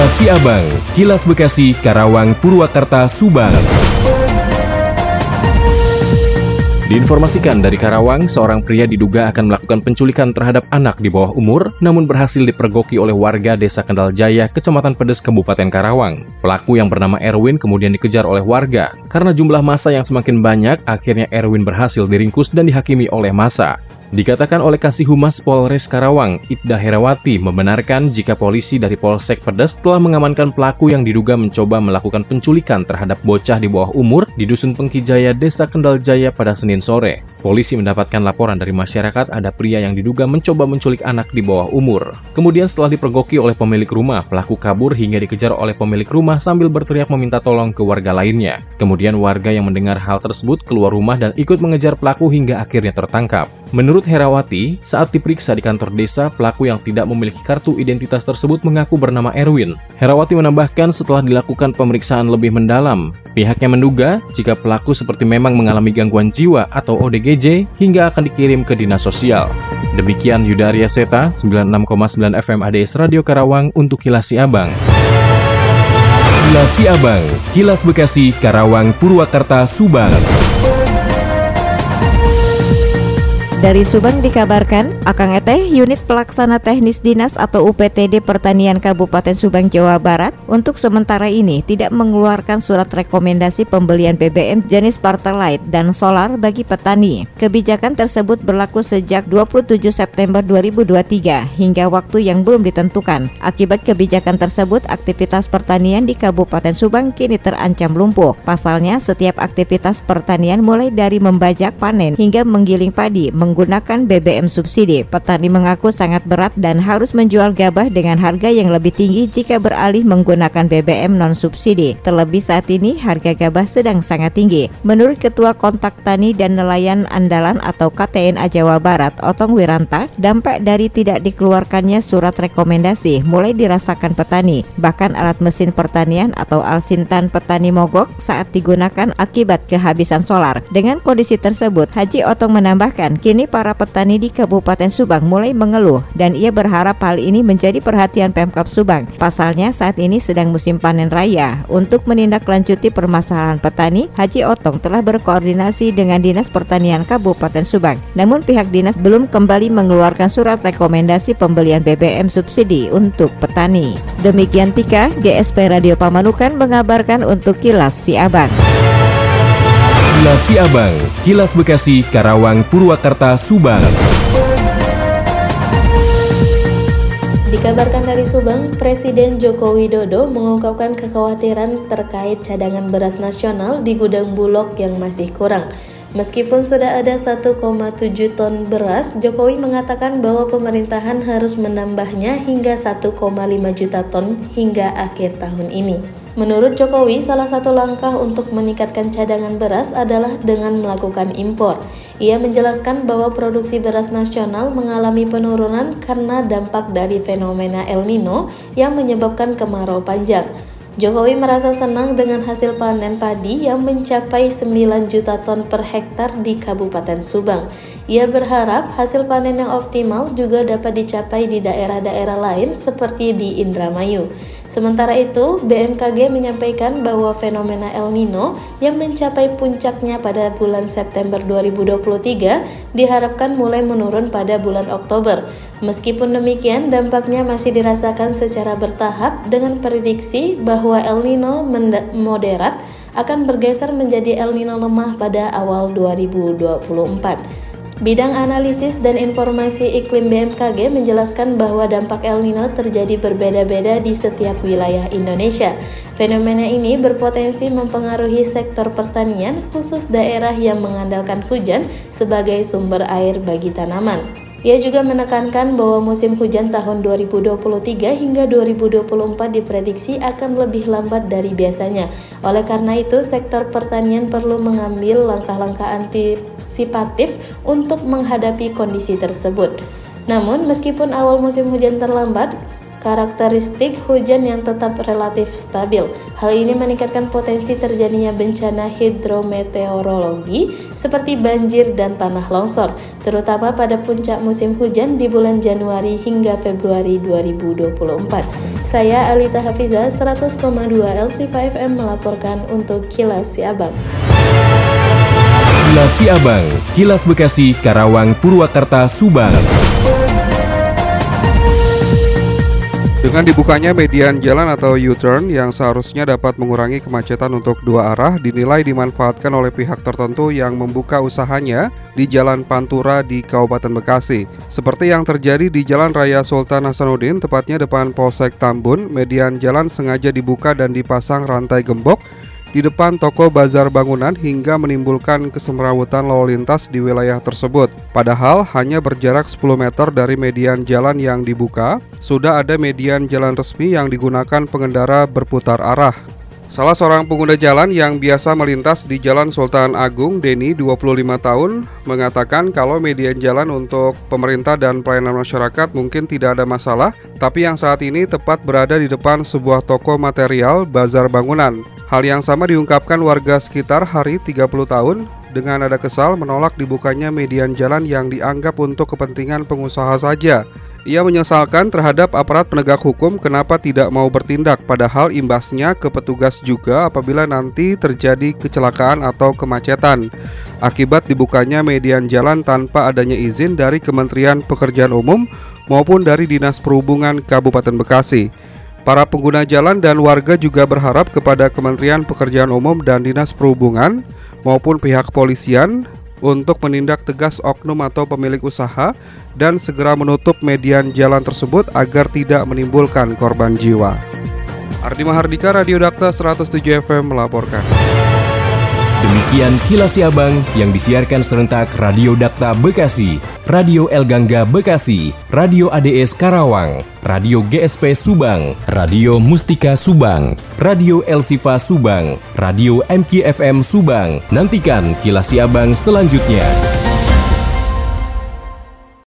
Kilas Siabang, Kilas Bekasi, Karawang, Purwakarta, Subang. Diinformasikan dari Karawang, seorang pria diduga akan melakukan penculikan terhadap anak di bawah umur, namun berhasil dipergoki oleh warga Desa Kendal Jaya, Kecamatan Pedes, Kabupaten Karawang. Pelaku yang bernama Erwin kemudian dikejar oleh warga. Karena jumlah masa yang semakin banyak, akhirnya Erwin berhasil diringkus dan dihakimi oleh masa. Dikatakan oleh Kasih Humas Polres Karawang, Ibda Herawati membenarkan jika polisi dari Polsek Pedes telah mengamankan pelaku yang diduga mencoba melakukan penculikan terhadap bocah di bawah umur di Dusun Pengkijaya, Desa Kendal Jaya pada Senin sore. Polisi mendapatkan laporan dari masyarakat ada pria yang diduga mencoba menculik anak di bawah umur. Kemudian setelah dipergoki oleh pemilik rumah, pelaku kabur hingga dikejar oleh pemilik rumah sambil berteriak meminta tolong ke warga lainnya. Kemudian warga yang mendengar hal tersebut keluar rumah dan ikut mengejar pelaku hingga akhirnya tertangkap. Menurut Herawati, saat diperiksa di kantor desa, pelaku yang tidak memiliki kartu identitas tersebut mengaku bernama Erwin. Herawati menambahkan setelah dilakukan pemeriksaan lebih mendalam, pihaknya menduga jika pelaku seperti memang mengalami gangguan jiwa atau ODGJ hingga akan dikirim ke dinas sosial. Demikian Yudaria Seta, 96,9 FM ADS Radio Karawang untuk Kilas Siabang. Kilas Siabang, Kilas Bekasi, Karawang, Purwakarta, Subang. Dari Subang dikabarkan, Akang Eteh, Unit Pelaksana Teknis Dinas atau UPTD Pertanian Kabupaten Subang, Jawa Barat, untuk sementara ini tidak mengeluarkan surat rekomendasi pembelian BBM jenis Pertalite dan solar bagi petani. Kebijakan tersebut berlaku sejak 27 September 2023 hingga waktu yang belum ditentukan. Akibat kebijakan tersebut, aktivitas pertanian di Kabupaten Subang kini terancam lumpuh. Pasalnya, setiap aktivitas pertanian mulai dari membajak panen hingga menggiling padi, menggunakan BBM subsidi. Petani mengaku sangat berat dan harus menjual gabah dengan harga yang lebih tinggi jika beralih menggunakan BBM non subsidi. Terlebih saat ini harga gabah sedang sangat tinggi. Menurut Ketua Kontak Tani dan Nelayan Andalan atau KTNA Jawa Barat, Otong Wiranta, dampak dari tidak dikeluarkannya surat rekomendasi mulai dirasakan petani. Bahkan alat mesin pertanian atau alsintan petani mogok saat digunakan akibat kehabisan solar. Dengan kondisi tersebut, Haji Otong menambahkan kini ini para petani di Kabupaten Subang mulai mengeluh dan ia berharap hal ini menjadi perhatian Pemkap Subang. Pasalnya saat ini sedang musim panen raya. Untuk menindaklanjuti permasalahan petani, Haji Otong telah berkoordinasi dengan Dinas Pertanian Kabupaten Subang. Namun pihak dinas belum kembali mengeluarkan surat rekomendasi pembelian BBM subsidi untuk petani. Demikian Tika, GSP Radio Pamanukan mengabarkan untuk Kilas Si Abang. Kilas Siabang, Kilas Bekasi, Karawang, Purwakarta, Subang. Dikabarkan dari Subang, Presiden Joko Widodo mengungkapkan kekhawatiran terkait cadangan beras nasional di gudang Bulog yang masih kurang. Meskipun sudah ada 1,7 ton beras, Jokowi mengatakan bahwa pemerintahan harus menambahnya hingga 1,5 juta ton hingga akhir tahun ini. Menurut Jokowi, salah satu langkah untuk meningkatkan cadangan beras adalah dengan melakukan impor. Ia menjelaskan bahwa produksi beras nasional mengalami penurunan karena dampak dari fenomena El Nino yang menyebabkan kemarau panjang. Jokowi merasa senang dengan hasil panen padi yang mencapai 9 juta ton per hektar di Kabupaten Subang. Ia berharap hasil panen yang optimal juga dapat dicapai di daerah-daerah lain seperti di Indramayu. Sementara itu, BMKG menyampaikan bahwa fenomena El Nino yang mencapai puncaknya pada bulan September 2023 diharapkan mulai menurun pada bulan Oktober. Meskipun demikian, dampaknya masih dirasakan secara bertahap dengan prediksi bahwa El Nino moderat akan bergeser menjadi El Nino lemah pada awal 2024. Bidang analisis dan informasi iklim BMKG menjelaskan bahwa dampak El Nino terjadi berbeda-beda di setiap wilayah Indonesia. Fenomena ini berpotensi mempengaruhi sektor pertanian, khusus daerah yang mengandalkan hujan sebagai sumber air bagi tanaman. Ia juga menekankan bahwa musim hujan tahun 2023 hingga 2024 diprediksi akan lebih lambat dari biasanya. Oleh karena itu, sektor pertanian perlu mengambil langkah-langkah antisipatif untuk menghadapi kondisi tersebut. Namun, meskipun awal musim hujan terlambat, karakteristik hujan yang tetap relatif stabil. Hal ini meningkatkan potensi terjadinya bencana hidrometeorologi seperti banjir dan tanah longsor, terutama pada puncak musim hujan di bulan Januari hingga Februari 2024. Saya Alita Hafiza 100,2 LC5 FM melaporkan untuk Kilas Siabang. Kilas Siabang, Kilas Bekasi, Karawang, Purwakarta, Subang. Dengan dibukanya median jalan atau U-turn yang seharusnya dapat mengurangi kemacetan untuk dua arah dinilai dimanfaatkan oleh pihak tertentu yang membuka usahanya di Jalan Pantura di Kabupaten Bekasi. Seperti yang terjadi di Jalan Raya Sultan Hasanuddin, tepatnya depan Polsek Tambun, median jalan sengaja dibuka dan dipasang rantai gembok di depan toko bazar bangunan hingga menimbulkan kesemrawutan lalu lintas di wilayah tersebut. Padahal hanya berjarak 10 meter dari median jalan yang dibuka, sudah ada median jalan resmi yang digunakan pengendara berputar arah. Salah seorang pengguna jalan yang biasa melintas di Jalan Sultan Agung, Deni, 25 tahun, mengatakan kalau median jalan untuk pemerintah dan pelayanan masyarakat mungkin tidak ada masalah, tapi yang saat ini tepat berada di depan sebuah toko material bazar bangunan. Hal yang sama diungkapkan warga sekitar hari 30 tahun dengan ada kesal menolak dibukanya median jalan yang dianggap untuk kepentingan pengusaha saja. Ia menyesalkan terhadap aparat penegak hukum kenapa tidak mau bertindak padahal imbasnya ke petugas juga apabila nanti terjadi kecelakaan atau kemacetan. Akibat dibukanya median jalan tanpa adanya izin dari Kementerian Pekerjaan Umum maupun dari Dinas Perhubungan Kabupaten Bekasi. Para pengguna jalan dan warga juga berharap kepada Kementerian Pekerjaan Umum dan Dinas Perhubungan maupun pihak kepolisian untuk menindak tegas oknum atau pemilik usaha dan segera menutup median jalan tersebut agar tidak menimbulkan korban jiwa. Ardi Mahardika Radio Dakta 107 FM melaporkan. Demikian kilas Siabang yang disiarkan serentak Radio Dakta Bekasi, Radio El Gangga Bekasi, Radio ADS Karawang, Radio GSP Subang, Radio Mustika Subang, Radio El Sifa Subang, Radio MKFM Subang. Nantikan kilas Siabang selanjutnya.